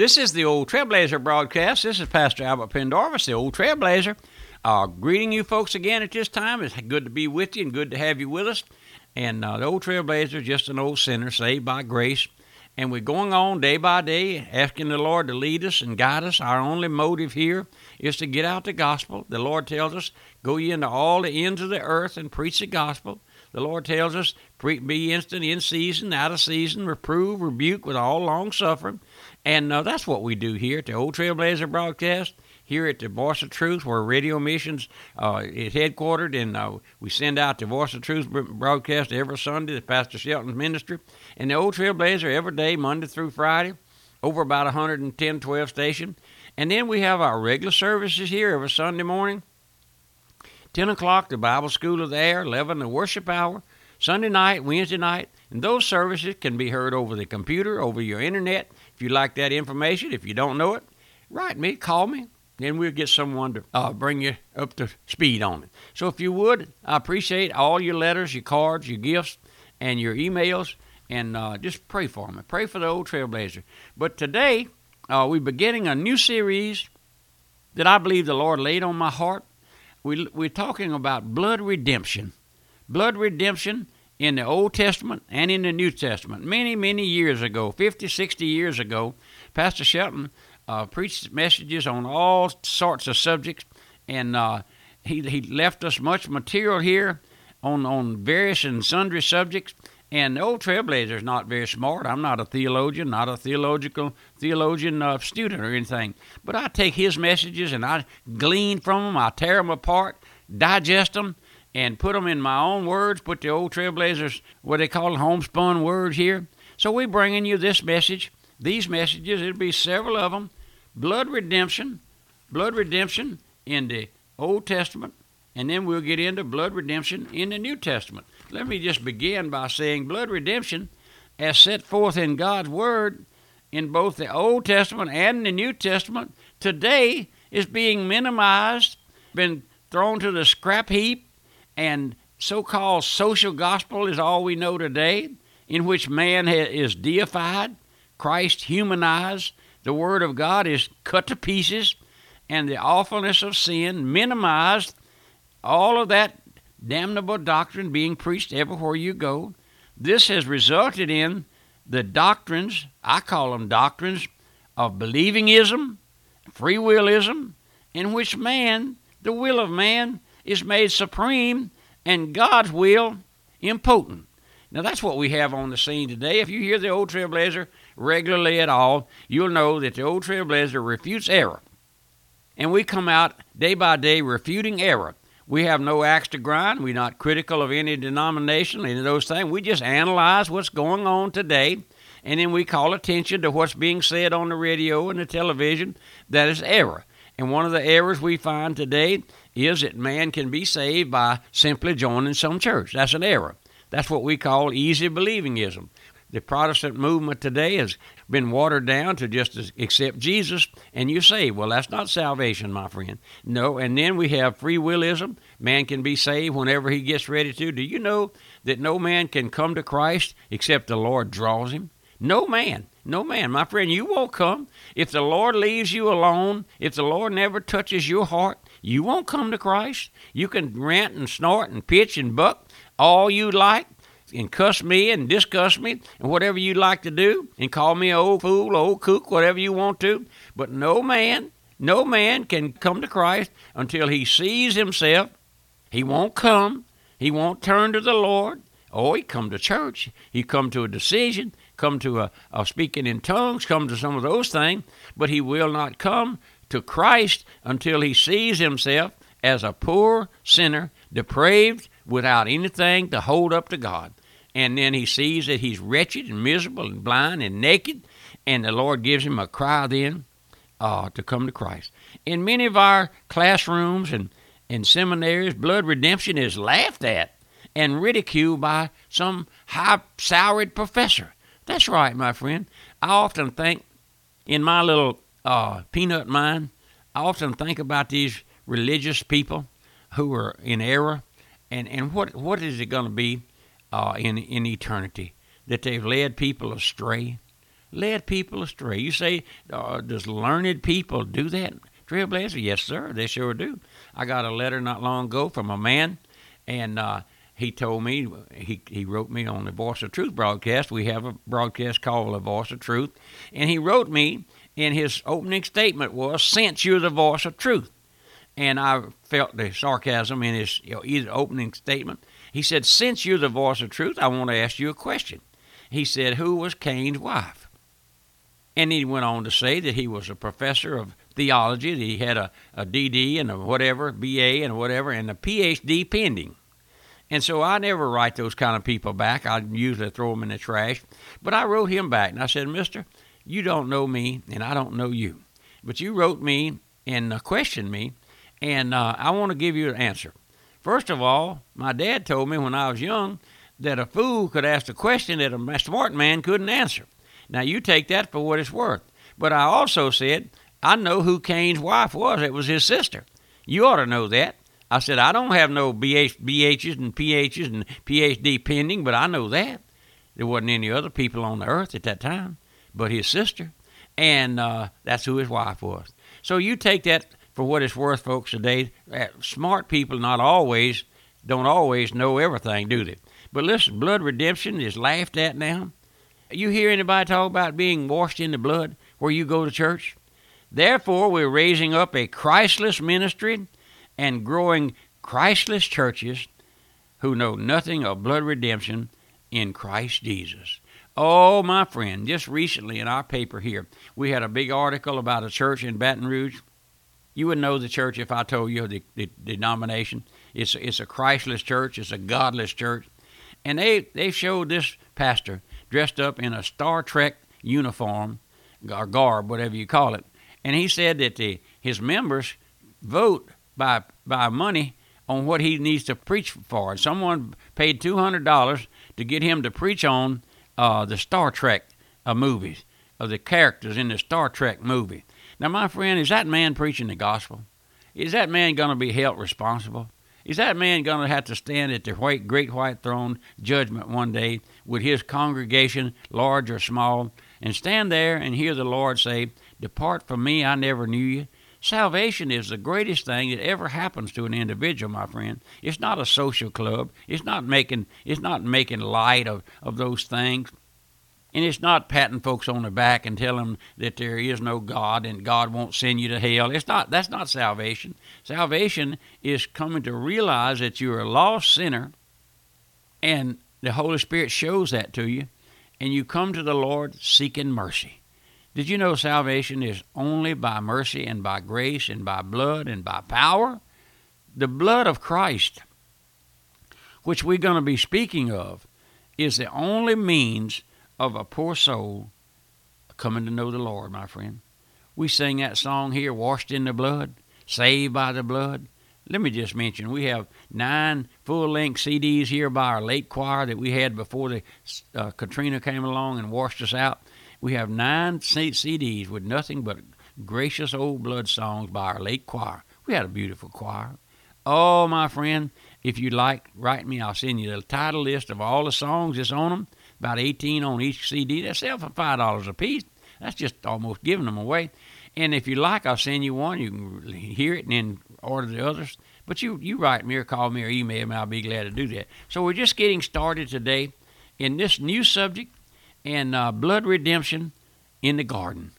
This is the Old Trailblazer broadcast. This is Pastor Albert Pendarvis, the Old Trailblazer. Uh, greeting you folks again at this time. It's good to be with you and good to have you with us. And uh, the Old Trailblazer is just an old sinner saved by grace. And we're going on day by day, asking the Lord to lead us and guide us. Our only motive here is to get out the gospel. The Lord tells us, Go ye into all the ends of the earth and preach the gospel. The Lord tells us, "Preach Be instant in season, out of season, reprove, rebuke with all long suffering. And uh, that's what we do here at the Old Trailblazer broadcast here at the Voice of Truth, where Radio Missions uh, is headquartered, and uh, we send out the Voice of Truth broadcast every Sunday, the Pastor Shelton's ministry, and the Old Trailblazer every day, Monday through Friday, over about 110, 12 station. And then we have our regular services here every Sunday morning. 10 o'clock, the Bible School of the Air, 11, the worship hour, Sunday night, Wednesday night, and those services can be heard over the computer, over your internet. If you like that information, if you don't know it, write me, call me, then we'll get someone to uh, bring you up to speed on it. So if you would, I appreciate all your letters, your cards, your gifts, and your emails, and uh, just pray for me. Pray for the old trailblazer. But today, uh, we're beginning a new series that I believe the Lord laid on my heart. We, we're talking about blood redemption. Blood redemption in the Old Testament and in the New Testament. Many, many years ago, 50, 60 years ago, Pastor Shelton uh, preached messages on all sorts of subjects, and uh, he, he left us much material here on, on various and sundry subjects. And the old trailblazer is not very smart. I'm not a theologian, not a theological theologian uh, student or anything. But I take his messages and I glean from them. I tear them apart, digest them, and put them in my own words. Put the old trailblazers, what they call homespun words here. So we're bringing you this message, these messages. It'll be several of them blood redemption, blood redemption in the Old Testament, and then we'll get into blood redemption in the New Testament. Let me just begin by saying blood redemption, as set forth in God's Word in both the Old Testament and the New Testament, today is being minimized, been thrown to the scrap heap, and so called social gospel is all we know today, in which man is deified, Christ humanized, the Word of God is cut to pieces and the awfulness of sin minimized, all of that damnable doctrine being preached everywhere you go. This has resulted in the doctrines, I call them doctrines, of believingism, free willism, in which man, the will of man, is made supreme and God's will impotent. Now that's what we have on the scene today. If you hear the old trailblazer regularly at all, you'll know that the old trailblazer refutes error. And we come out day by day refuting error. We have no axe to grind. We're not critical of any denomination, any of those things. We just analyze what's going on today, and then we call attention to what's being said on the radio and the television that is error. And one of the errors we find today is that man can be saved by simply joining some church. That's an error. That's what we call easy believingism. The Protestant movement today has been watered down to just accept Jesus and you say, well, that's not salvation, my friend. No, and then we have free willism. Man can be saved whenever he gets ready to. Do you know that no man can come to Christ except the Lord draws him? No man. No man. My friend, you won't come. If the Lord leaves you alone, if the Lord never touches your heart, you won't come to Christ. You can rant and snort and pitch and buck all you like and cuss me and discuss me and whatever you like to do and call me old fool, old kook, whatever you want to. But no man, no man can come to Christ until he sees himself. He won't come. He won't turn to the Lord. Oh, he come to church. He come to a decision, come to a, a speaking in tongues, come to some of those things, but he will not come to Christ until he sees himself as a poor sinner, depraved, without anything to hold up to God. And then he sees that he's wretched and miserable and blind and naked, and the Lord gives him a cry then uh, to come to Christ. In many of our classrooms and, and seminaries, blood redemption is laughed at and ridiculed by some high salaried professor. That's right, my friend. I often think, in my little uh, peanut mind, I often think about these religious people who are in error and and what what is it going to be uh, in in eternity that they've led people astray, led people astray. You say, uh, does learned people do that? Trailblazer? Yes, sir. They sure do. I got a letter not long ago from a man, and uh, he told me he he wrote me on the Voice of Truth broadcast. We have a broadcast called the Voice of Truth, and he wrote me, and his opening statement was, "Since you're the voice of truth," and I felt the sarcasm in his you know, opening statement. He said, "Since you're the voice of truth, I want to ask you a question." He said, "Who was Cain's wife?" And he went on to say that he was a professor of theology, that he had a, a DD and a whatever, BA and whatever, and a PhD pending. And so I never write those kind of people back. I usually throw them in the trash. But I wrote him back and I said, Mister, you don't know me and I don't know you. But you wrote me and uh, questioned me, and uh, I want to give you an answer. First of all, my dad told me when I was young that a fool could ask a question that a smart man couldn't answer. Now, you take that for what it's worth. But I also said, I know who Cain's wife was. It was his sister. You ought to know that. I said, I don't have no BH, BHs and PHs and PhD pending, but I know that. There wasn't any other people on the earth at that time but his sister. And uh, that's who his wife was. So you take that for what it's worth, folks, today. Smart people not always, don't always know everything, do they? But listen, blood redemption is laughed at now. You hear anybody talk about being washed in the blood where you go to church? Therefore, we're raising up a Christless ministry and growing Christless churches who know nothing of blood redemption in Christ Jesus. Oh, my friend, just recently in our paper here, we had a big article about a church in Baton Rouge. You would know the church if I told you the, the, denomination. It's, it's a Christless church, it's a godless church. And they, they showed this pastor dressed up in a Star Trek uniform or garb, whatever you call it. And he said that the, his members vote by, by money on what he needs to preach for. Someone paid $200 to get him to preach on uh, the Star Trek uh, movies, of the characters in the Star Trek movie. Now, my friend, is that man preaching the gospel? Is that man going to be held responsible? Is that man going to have to stand at the white, great white throne judgment one day with his congregation, large or small, and stand there and hear the Lord say, Depart from me, I never knew you? Salvation is the greatest thing that ever happens to an individual, my friend. It's not a social club. It's not making it's not making light of, of those things. And it's not patting folks on the back and telling them that there is no God and God won't send you to hell. It's not that's not salvation. Salvation is coming to realize that you're a lost sinner and the Holy Spirit shows that to you and you come to the Lord seeking mercy. Did you know salvation is only by mercy and by grace and by blood and by power? The blood of Christ, which we're going to be speaking of, is the only means of a poor soul coming to know the Lord, my friend. We sing that song here, Washed in the Blood, Saved by the Blood. Let me just mention, we have nine full length CDs here by our late choir that we had before the uh, Katrina came along and washed us out. We have nine CDs with nothing but gracious old blood songs by our late choir. We had a beautiful choir. Oh, my friend, if you'd like, write me. I'll send you the title list of all the songs that's on them about 18 on each CD. They sell for $5 a piece. That's just almost giving them away. And if you like, I'll send you one. You can hear it and then order the others. But you, you write me or call me or email me. I'll be glad to do that. So we're just getting started today in this new subject and uh, blood redemption in the garden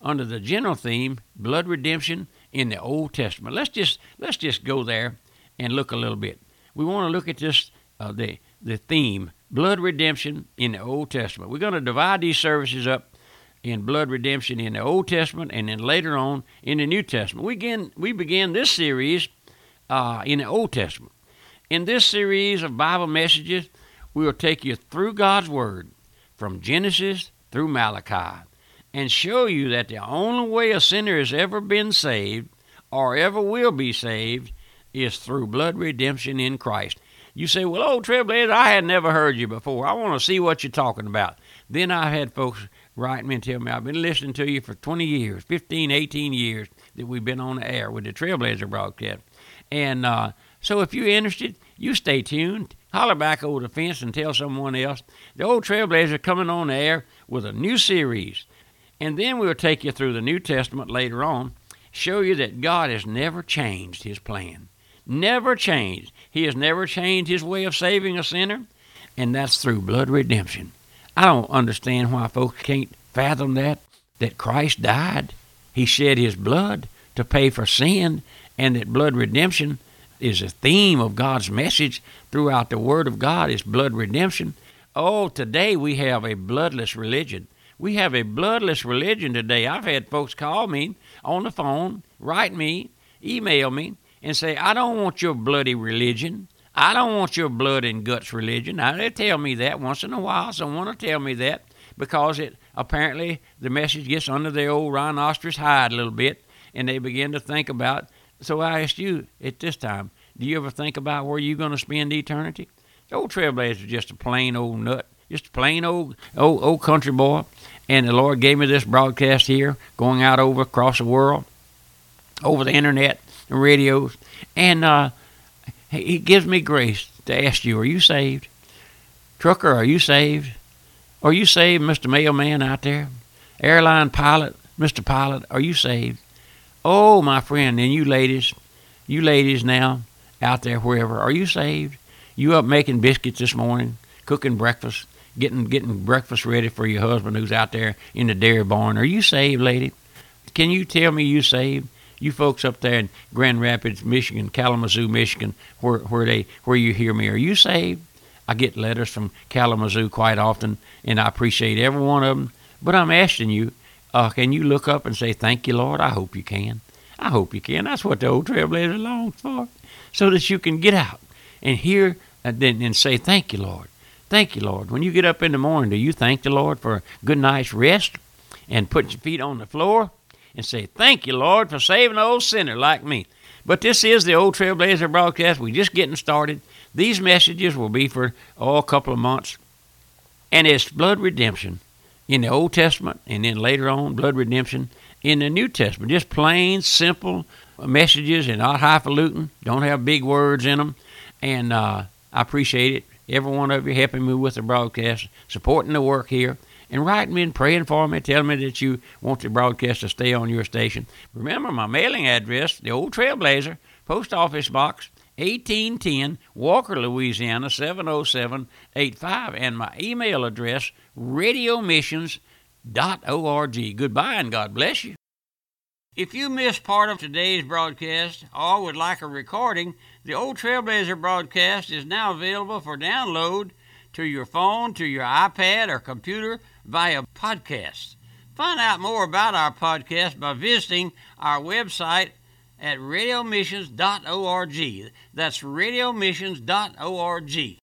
under the general theme blood redemption in the Old Testament. Let's just let's just go there and look a little bit. We want to look at this uh, the the theme blood redemption in the Old Testament. We're going to divide these services up in blood redemption in the Old Testament and then later on in the New Testament. We begin, we begin this series uh, in the Old Testament. In this series of Bible messages, we will take you through God's Word from Genesis through Malachi and show you that the only way a sinner has ever been saved or ever will be saved is through blood redemption in Christ. You say, well, old Trailblazer, I had never heard you before. I want to see what you're talking about. Then I've had folks write me and tell me, I've been listening to you for 20 years, 15, 18 years that we've been on the air with the Trailblazer broadcast. And uh, so if you're interested, You stay tuned. Holler back over the fence and tell someone else. The old Trailblazer coming on air with a new series. And then we'll take you through the New Testament later on, show you that God has never changed his plan. Never changed. He has never changed his way of saving a sinner, and that's through blood redemption. I don't understand why folks can't fathom that, that Christ died. He shed his blood to pay for sin, and that blood redemption is a theme of God's message throughout the Word of God is blood redemption. Oh, today we have a bloodless religion. We have a bloodless religion today. I've had folks call me on the phone, write me, email me, and say, I don't want your bloody religion. I don't want your blood and guts religion. Now, they tell me that once in a while. Someone will tell me that because it apparently the message gets under their old rhinoceros hide a little bit, and they begin to think about. So I asked you at this time, do you ever think about where you're going to spend eternity? The old Trailblazer just a plain old nut, just a plain old old, old country boy and the Lord gave me this broadcast here, going out over across the world, over the internet and radios, and uh, He gives me grace to ask you: Are you saved, trucker? Are you saved? Are you saved, Mister Mailman out there, airline pilot, Mister Pilot? Are you saved? Oh, my friend, and you ladies, you ladies now out there wherever, are you saved? You up making biscuits this morning, cooking breakfast? getting getting breakfast ready for your husband who's out there in the dairy barn. Are you saved, lady? Can you tell me you saved? You folks up there in Grand Rapids, Michigan, Kalamazoo, Michigan, where where they where you hear me, are you saved? I get letters from Kalamazoo quite often, and I appreciate every one of them. But I'm asking you, uh, can you look up and say thank you, Lord? I hope you can. I hope you can. That's what the old trailblazer longs for, so that you can get out and hear and then and say thank you, Lord. Thank you, Lord. When you get up in the morning, do you thank the Lord for a good night's rest and put your feet on the floor and say, Thank you, Lord, for saving an old sinner like me? But this is the Old Trailblazer broadcast. We're just getting started. These messages will be for oh, a couple of months. And it's blood redemption in the Old Testament and then later on, blood redemption in the New Testament. Just plain, simple messages and not highfalutin, don't have big words in them. And uh, I appreciate it every one of you helping me with the broadcast, supporting the work here, and writing me and praying for me, telling me that you want the broadcast to stay on your station. Remember my mailing address, the Old Trailblazer, Post Office Box 1810, Walker, Louisiana 70785, and my email address, radiomissions.org. Goodbye and God bless you. If you missed part of today's broadcast or would like a recording, the Old Trailblazer broadcast is now available for download to your phone, to your iPad, or computer via podcast. Find out more about our podcast by visiting our website at radiomissions.org. That's radiomissions.org.